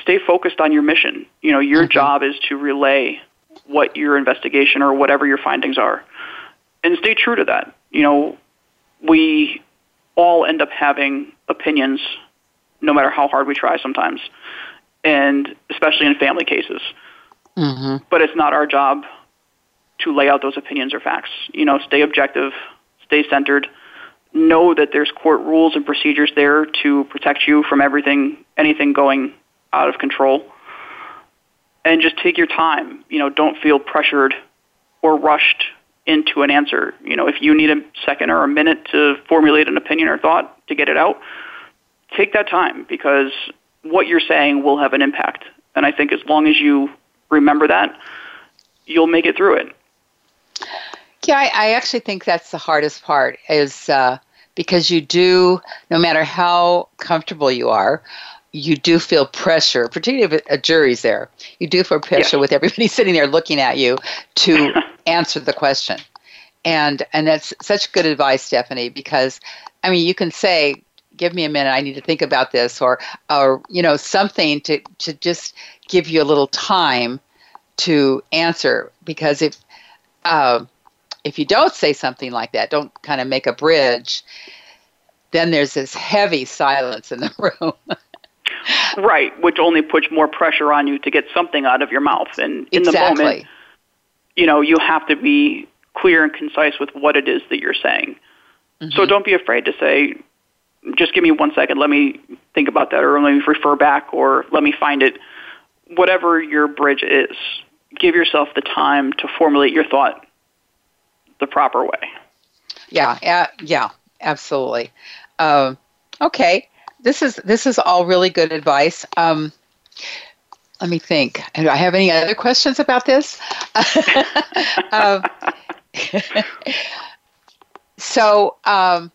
S3: stay focused on your mission. You know, your mm-hmm. job is to relay what your investigation or whatever your findings are, and stay true to that. You know, we all end up having opinions, no matter how hard we try sometimes, and especially in family cases. Mm-hmm. But it's not our job to lay out those opinions or facts. You know, stay objective, stay centered, know that there's court rules and procedures there to protect you from everything, anything going out of control. And just take your time. You know, don't feel pressured or rushed into an answer. You know, if you need a second or a minute to formulate an opinion or thought to get it out, take that time because what you're saying will have an impact. And I think as long as you remember that, you'll make it through it.
S2: Yeah, I, I actually think that's the hardest part is uh, because you do, no matter how comfortable you are, you do feel pressure, particularly if a jury's there. You do feel pressure with everybody [LAUGHS] sitting there looking at you to [LAUGHS] answer the question. And and that's such good advice, Stephanie, because I mean you can say, give me a minute, I need to think about this, or or you know, something to, to just give you a little time to answer. Because if uh, if you don't say something like that, don't kind of make a bridge, then there's this heavy silence in the [LAUGHS] room.
S3: Right, which only puts more pressure on you to get something out of your mouth. And in
S2: exactly.
S3: the moment, you know, you have to be clear and concise with what it is that you're saying. Mm-hmm. So don't be afraid to say, just give me one second, let me think about that, or let me refer back, or let me find it. Whatever your bridge is, give yourself the time to formulate your thought the proper way.
S2: Yeah, uh, yeah, absolutely. Um, okay, this is this is all really good advice. Um, let me think. Do I have any other questions about this? [LAUGHS] um, [LAUGHS] so, um,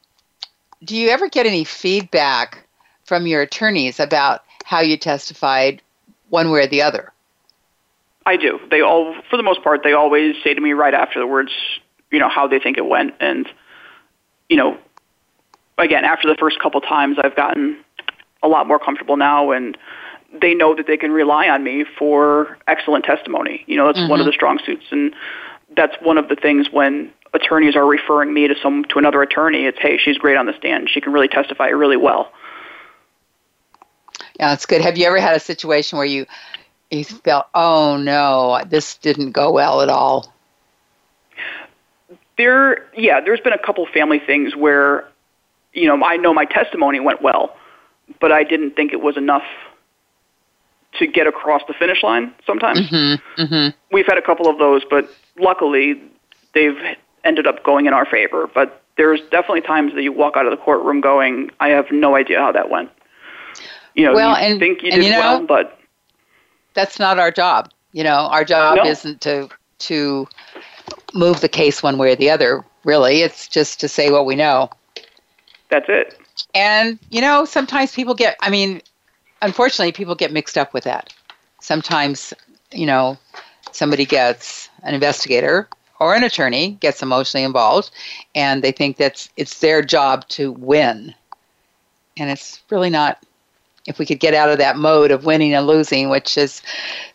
S2: do you ever get any feedback from your attorneys about how you testified one way or the other.
S3: I do. They all, for the most part, they always say to me right after the words, you know, how they think it went. And, you know, again, after the first couple times, I've gotten a lot more comfortable now and they know that they can rely on me for excellent testimony. You know, that's mm-hmm. one of the strong suits. And that's one of the things when attorneys are referring me to some to another attorney, it's hey, she's great on the stand. She can really testify really well.
S2: Yeah, that's good. Have you ever had a situation where you you felt, oh no, this didn't go well at all?
S3: There, yeah, there's been a couple family things where, you know, I know my testimony went well, but I didn't think it was enough to get across the finish line. Sometimes
S2: mm-hmm, mm-hmm.
S3: we've had a couple of those, but luckily they've ended up going in our favor. But there's definitely times that you walk out of the courtroom going, I have no idea how that went. You know,
S2: well,
S3: you
S2: and,
S3: think you
S2: did
S3: you know, well, but
S2: that's not our job. You know, our job
S3: no.
S2: isn't to to move the case one way or the other. Really, it's just to say what we know.
S3: That's it.
S2: And you know, sometimes people get. I mean, unfortunately, people get mixed up with that. Sometimes, you know, somebody gets an investigator or an attorney gets emotionally involved and they think that's it's their job to win and it's really not if we could get out of that mode of winning and losing which is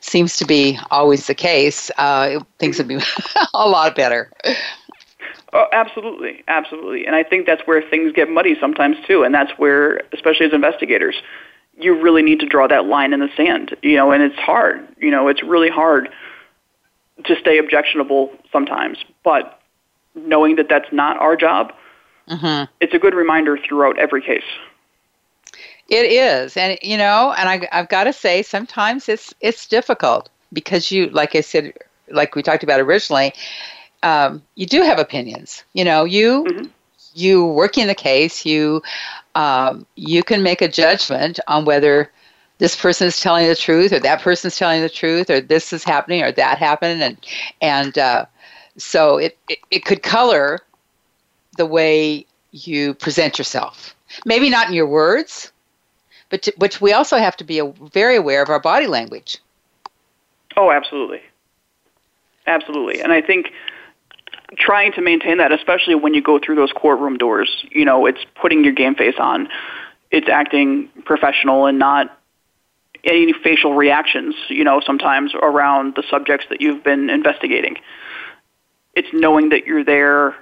S2: seems to be always the case uh, things would be [LAUGHS] a lot better
S3: Oh, absolutely, absolutely, and I think that's where things get muddy sometimes too, and that's where, especially as investigators, you really need to draw that line in the sand, you know, and it's hard, you know, it's really hard to stay objectionable sometimes, but knowing that that's not our job,
S2: mm-hmm.
S3: it's a good reminder throughout every case.
S2: It is, and you know, and I, I've got to say, sometimes it's it's difficult because you, like I said, like we talked about originally, um, you do have opinions. You know, you
S3: mm-hmm.
S2: you working the case, you um, you can make a judgment on whether this person is telling the truth or that person is telling the truth or this is happening or that happened. And and uh, so it, it, it could color the way you present yourself. Maybe not in your words but to, which we also have to be a, very aware of our body language.
S3: Oh absolutely. Absolutely. And i think trying to maintain that especially when you go through those courtroom doors you know it's putting your game face on it's acting professional and not any facial reactions, you know, sometimes around the subjects that you've been investigating. It's knowing that you're there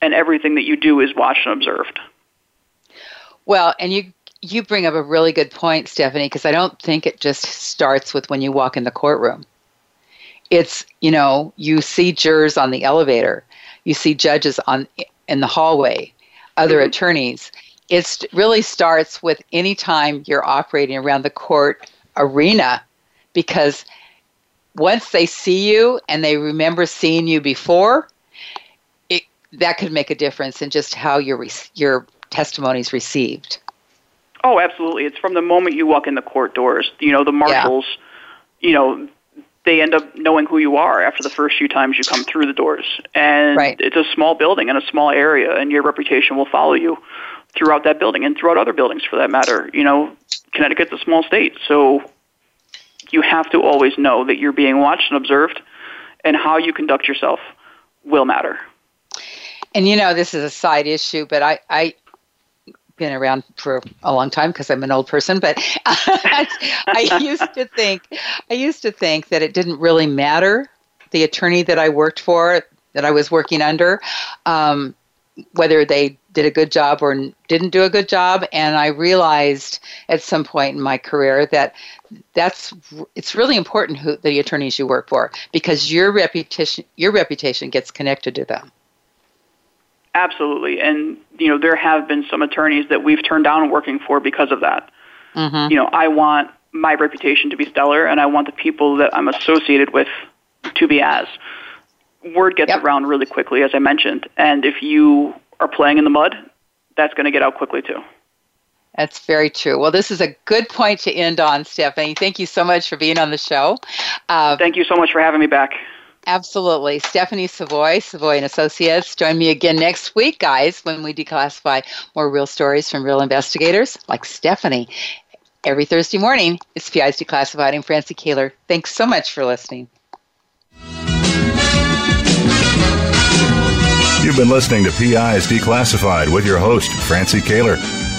S3: and everything that you do is watched and observed.
S2: Well, and you you bring up a really good point, Stephanie, because I don't think it just starts with when you walk in the courtroom. It's, you know, you see jurors on the elevator, you see judges on in the hallway, other mm-hmm. attorneys. It really starts with any time you're operating around the court arena because once they see you and they remember seeing you before, it, that could make a difference in just how your your testimony is received.
S3: Oh, absolutely! It's from the moment you walk in the court doors. You know, the marshals. Yeah. You know, they end up knowing who you are after the first few times you come through the doors. And
S2: right.
S3: it's a small building in a small area, and your reputation will follow you throughout that building and throughout other buildings for that matter. You know, Connecticut's a small state, so you have to always know that you're being watched and observed, and how you conduct yourself will matter.
S2: And you know, this is a side issue, but I, I been around for a long time because I'm an old person, but [LAUGHS] I used to think I used to think that it didn't really matter the attorney that I worked for that I was working under. Um, whether they did a good job or didn't do a good job and i realized at some point in my career that that's it's really important who the attorneys you work for because your reputation your reputation gets connected to them
S3: absolutely and you know there have been some attorneys that we've turned down working for because of that
S2: mm-hmm.
S3: you know i want my reputation to be stellar and i want the people that i'm associated with to be as word gets
S2: yep.
S3: around really quickly, as I mentioned. And if you are playing in the mud, that's going to get out quickly too.
S2: That's very true. Well, this is a good point to end on, Stephanie. Thank you so much for being on the show.
S3: Uh, Thank you so much for having me back.
S2: Absolutely. Stephanie Savoy, Savoy and Associates. Join me again next week, guys, when we declassify more real stories from real investigators like Stephanie. every Thursday morning. It's PIs Declassified. I'm Francie Koehler. Thanks so much for listening.
S1: You've been listening to PIs Declassified with your host, Francie Koehler.